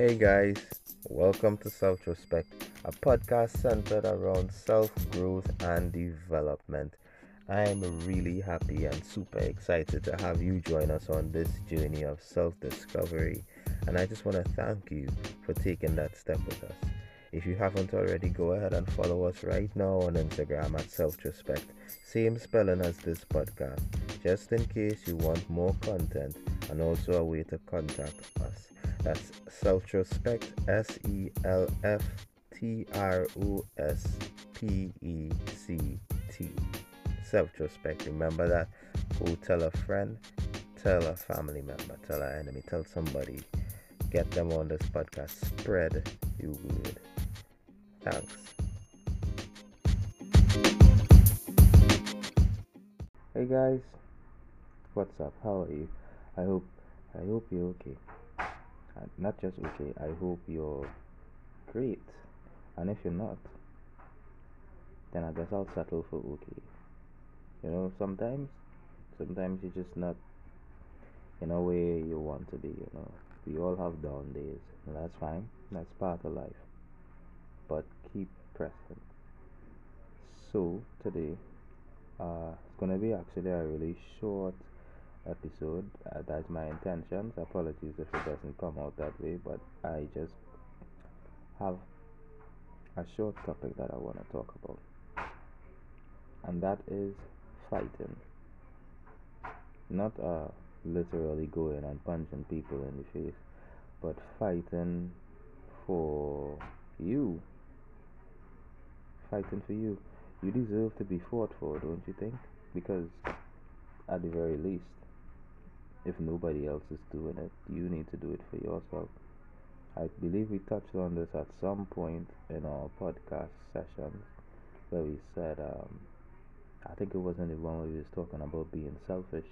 Hey guys, welcome to Selftrospect, a podcast centered around self growth and development. I am really happy and super excited to have you join us on this journey of self discovery, and I just want to thank you for taking that step with us. If you haven't already, go ahead and follow us right now on Instagram at Selftrospect, same spelling as this podcast, just in case you want more content and also a way to contact us. That's Selftrospect, S E L F T R O S P E C T. Self Respect. Remember that. Go tell a friend, tell a family member, tell an enemy, tell somebody. Get them on this podcast. Spread your word. Thanks. Hey guys, what's up? How are you? I hope I hope you're okay. And not just okay, I hope you're great. And if you're not, then I guess I'll settle for okay. You know, sometimes sometimes you're just not in a way you want to be, you know. We all have down days, and that's fine. That's part of life. But keep pressing. So today, uh, it's gonna be actually a really short episode. Uh, that's my intentions. Apologies if it doesn't come out that way, but I just have a short topic that I want to talk about, and that is fighting. Not uh, literally going and punching people in the face, but fighting for you. Fighting for you. You deserve to be fought for, don't you think? Because at the very least, if nobody else is doing it, you need to do it for yourself. I believe we touched on this at some point in our podcast sessions where we said, um, I think it wasn't the one where we was talking about being selfish.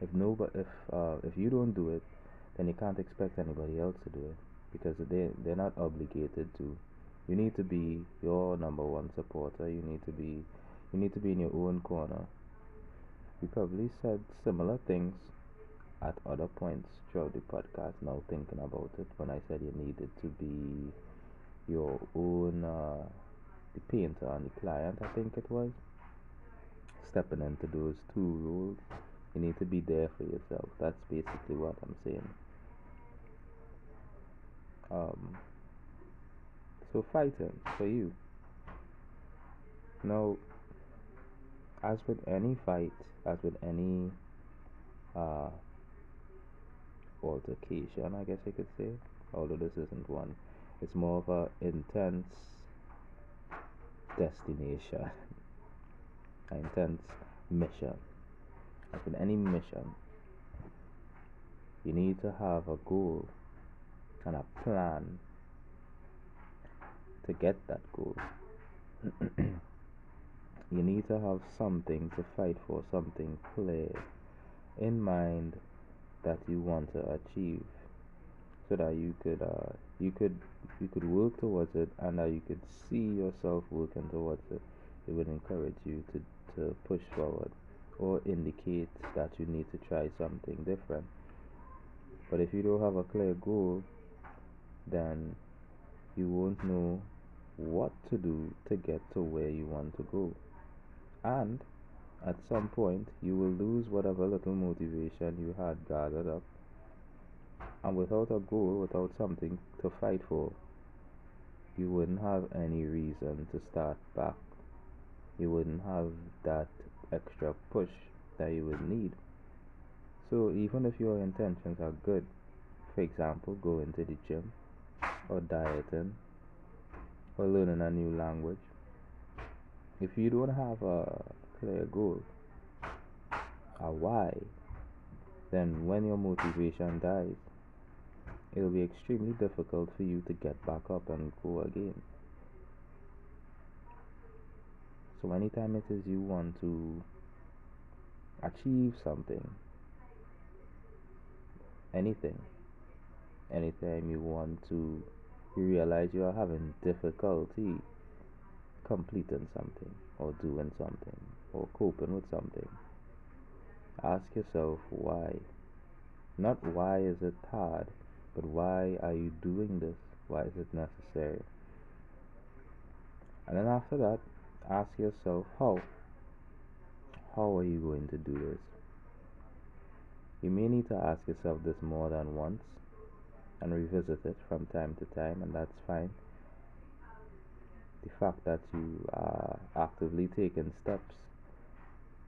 If nobody, if uh, if you don't do it, then you can't expect anybody else to do it because they they're not obligated to. You need to be your number one supporter. You need to be you need to be in your own corner. We probably said similar things at other points throughout the podcast now thinking about it when I said you needed to be your own uh, the painter and the client I think it was. Stepping into those two roles you need to be there for yourself. That's basically what I'm saying. Um, so fighting for you. Now as with any fight as with any uh, altercation, I guess you could say. Although this isn't one, it's more of a intense destination, an intense mission. Like in any mission, you need to have a goal and a plan to get that goal. you need to have something to fight for, something clear in mind that you want to achieve so that you could uh, you could you could work towards it and that you could see yourself working towards it it would encourage you to, to push forward or indicate that you need to try something different. But if you don't have a clear goal then you won't know what to do to get to where you want to go. And at some point, you will lose whatever little motivation you had gathered up. And without a goal, without something to fight for, you wouldn't have any reason to start back. You wouldn't have that extra push that you would need. So, even if your intentions are good, for example, going to the gym, or dieting, or learning a new language, if you don't have a clear goal, a why, then when your motivation dies, it'll be extremely difficult for you to get back up and go again. So, anytime it is you want to achieve something, anything, anytime you want to, you realize you are having difficulty completing something or doing something or coping with something. Ask yourself why. Not why is it hard, but why are you doing this? Why is it necessary? And then after that, ask yourself how. How are you going to do this? You may need to ask yourself this more than once and revisit it from time to time, and that's fine. The fact that you are actively taking steps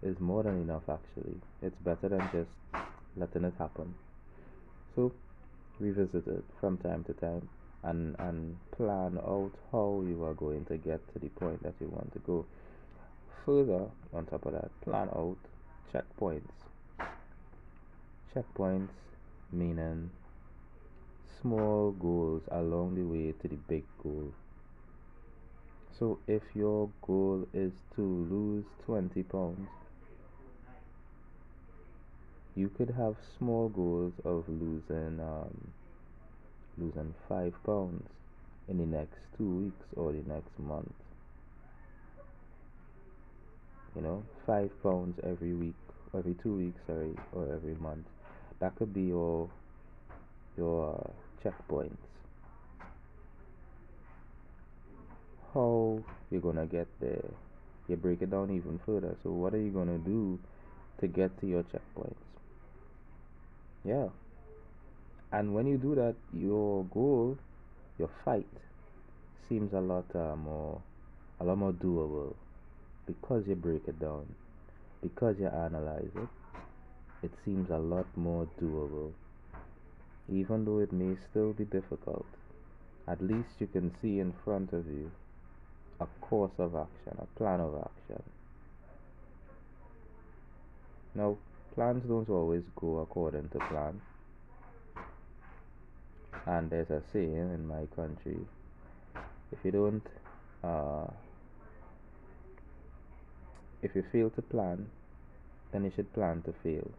is more than enough, actually. It's better than just letting it happen. So, revisit it from time to time and, and plan out how you are going to get to the point that you want to go. Further, on top of that, plan out checkpoints. Checkpoints meaning small goals along the way to the big goal. So, if your goal is to lose 20 pounds, you could have small goals of losing um, losing five pounds in the next two weeks or the next month. You know, five pounds every week, every two weeks, sorry, or every month. That could be your your uh, checkpoints. How you're gonna get there? You break it down even further. So, what are you gonna do to get to your checkpoints? Yeah. And when you do that, your goal, your fight, seems a lot uh, more, a lot more doable, because you break it down, because you analyze it. It seems a lot more doable, even though it may still be difficult. At least you can see in front of you a course of action, a plan of action. Now, plans don't always go according to plan. And there's a saying in my country if you don't, uh, if you fail to plan, then you should plan to fail.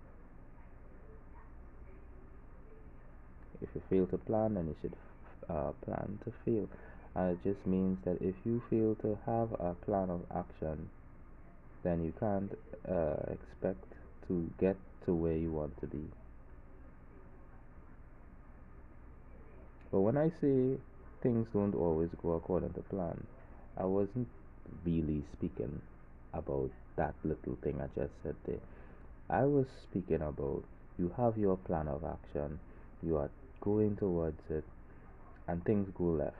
If you fail to plan, then you should uh, plan to fail. And it just means that if you fail to have a plan of action, then you can't uh, expect to get to where you want to be. But when I say things don't always go according to plan, I wasn't really speaking about that little thing I just said there. I was speaking about you have your plan of action, you are going towards it, and things go left.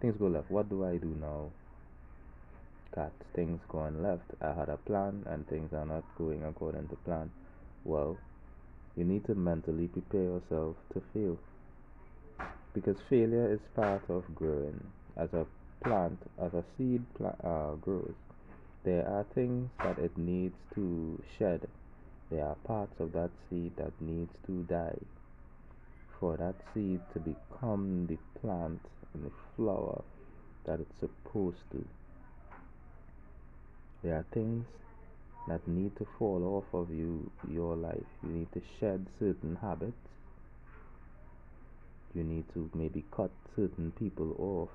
Things go left. What do I do now? Got things going left. I had a plan and things are not going according to plan. Well, you need to mentally prepare yourself to fail. Because failure is part of growing. As a plant, as a seed pla- uh, grows, there are things that it needs to shed. There are parts of that seed that needs to die for that seed to become the plant and the flower that it's supposed to. There are things that need to fall off of you your life. You need to shed certain habits. You need to maybe cut certain people off.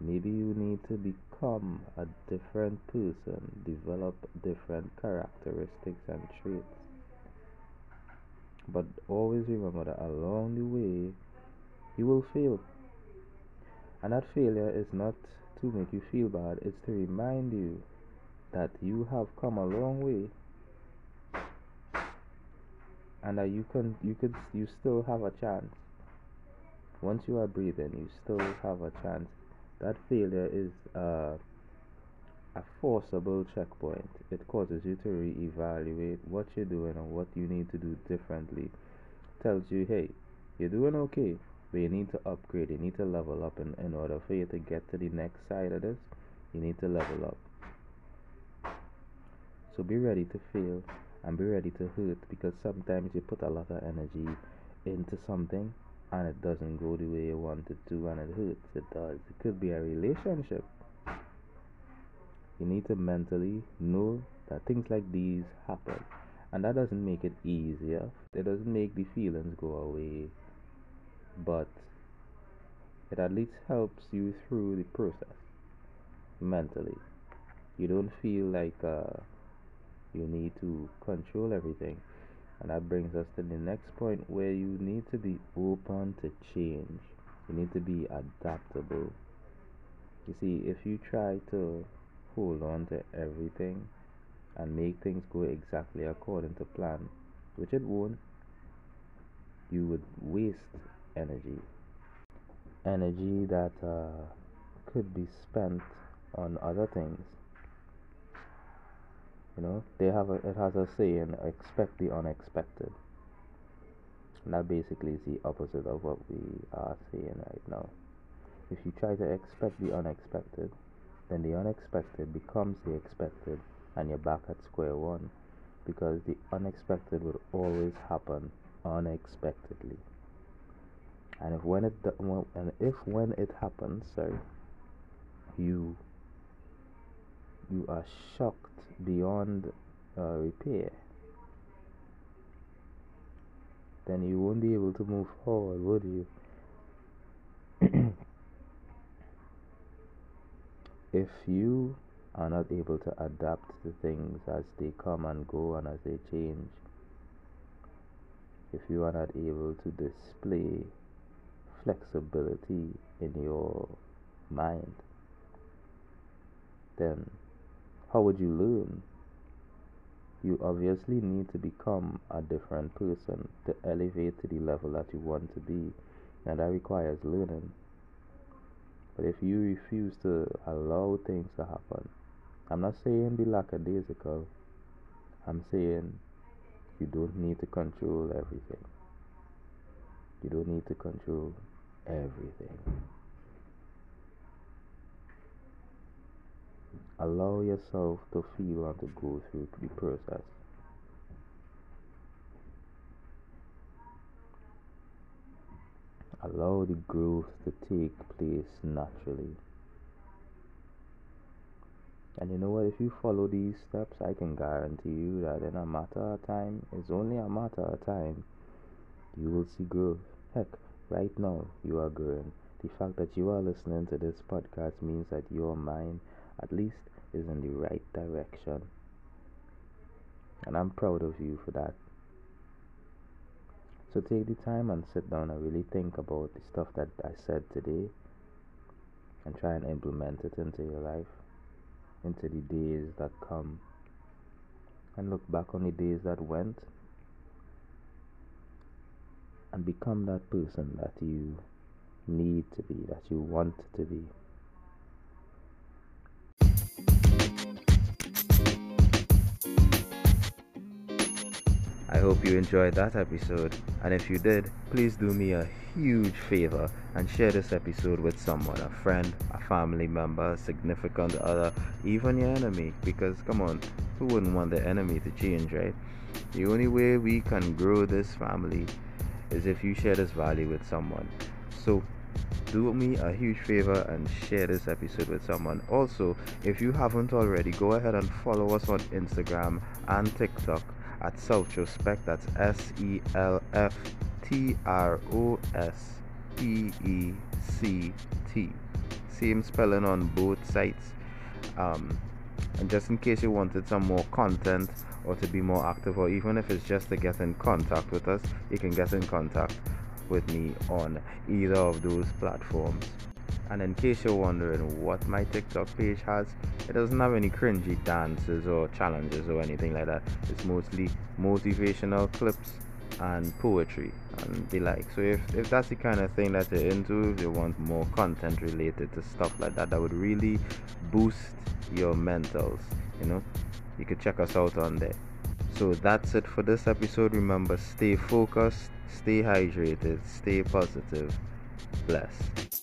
Maybe you need to become a different person, develop different characteristics and traits. But always remember that along the way, you will fail. And that failure is not to make you feel bad, it's to remind you that you have come a long way and that you can you could you still have a chance. Once you are breathing you still have a chance. That failure is uh, a forcible checkpoint. It causes you to re-evaluate what you're doing and what you need to do differently. Tells you hey you're doing okay but you need to upgrade. You need to level up in, in order for you to get to the next side of this. You need to level up so be ready to fail and be ready to hurt because sometimes you put a lot of energy into something and it doesn't go the way you want it to and it hurts. It does. It could be a relationship. You need to mentally know that things like these happen. And that doesn't make it easier. It doesn't make the feelings go away. But it at least helps you through the process mentally. You don't feel like uh, you need to control everything And that brings us to the next point where you need to be open to change. You need to be adaptable. You see, if you try to hold on to everything and make things go exactly according to plan, which it won't, you would waste energy. Energy that uh, could be spent on other things. You know, they have a, it has a saying, expect the unexpected. And that basically is the opposite of what we are saying right now. If you try to expect the unexpected, then the unexpected becomes the expected, and you're back at square one because the unexpected will always happen unexpectedly. And if when it and if when it happens, sorry, you you are shocked beyond uh, repair, then you won't be able to move forward, would you? if you are not able to adapt to things as they come and go and as they change, if you are not able to display flexibility in your mind, then how would you learn? You obviously need to become a different person to elevate to the level that you want to be, and that requires learning. But if you refuse to allow things to happen, I'm not saying be lackadaisical, I'm saying you don't need to control everything. You don't need to control everything. Allow yourself to feel and to go through the process. Allow the growth to take place naturally. And you know what? If you follow these steps, I can guarantee you that in a matter of time, it's only a matter of time, you will see growth. Heck, right now, you are growing. The fact that you are listening to this podcast means that your mind, at least, is in the right direction. And I'm proud of you for that. So take the time and sit down and really think about the stuff that I said today and try and implement it into your life, into the days that come. And look back on the days that went and become that person that you need to be, that you want to be. I hope you enjoyed that episode, and if you did, please do me a huge favor and share this episode with someone a friend, a family member, a significant other, even your enemy. Because, come on, who wouldn't want the enemy to change, right? The only way we can grow this family is if you share this value with someone. So, do me a huge favor and share this episode with someone. Also, if you haven't already, go ahead and follow us on Instagram and TikTok at Selftrospect. That's S E L F T R O S P E C T. Same spelling on both sites. Um, and just in case you wanted some more content or to be more active, or even if it's just to get in contact with us, you can get in contact with me on either of those platforms. And in case you're wondering what my TikTok page has, it doesn't have any cringy dances or challenges or anything like that. It's mostly motivational clips and poetry and the like. So if, if that's the kind of thing that you're into, if you want more content related to stuff like that, that would really boost your mentals, you know, you could check us out on there. So that's it for this episode. Remember, stay focused, stay hydrated, stay positive. Bless.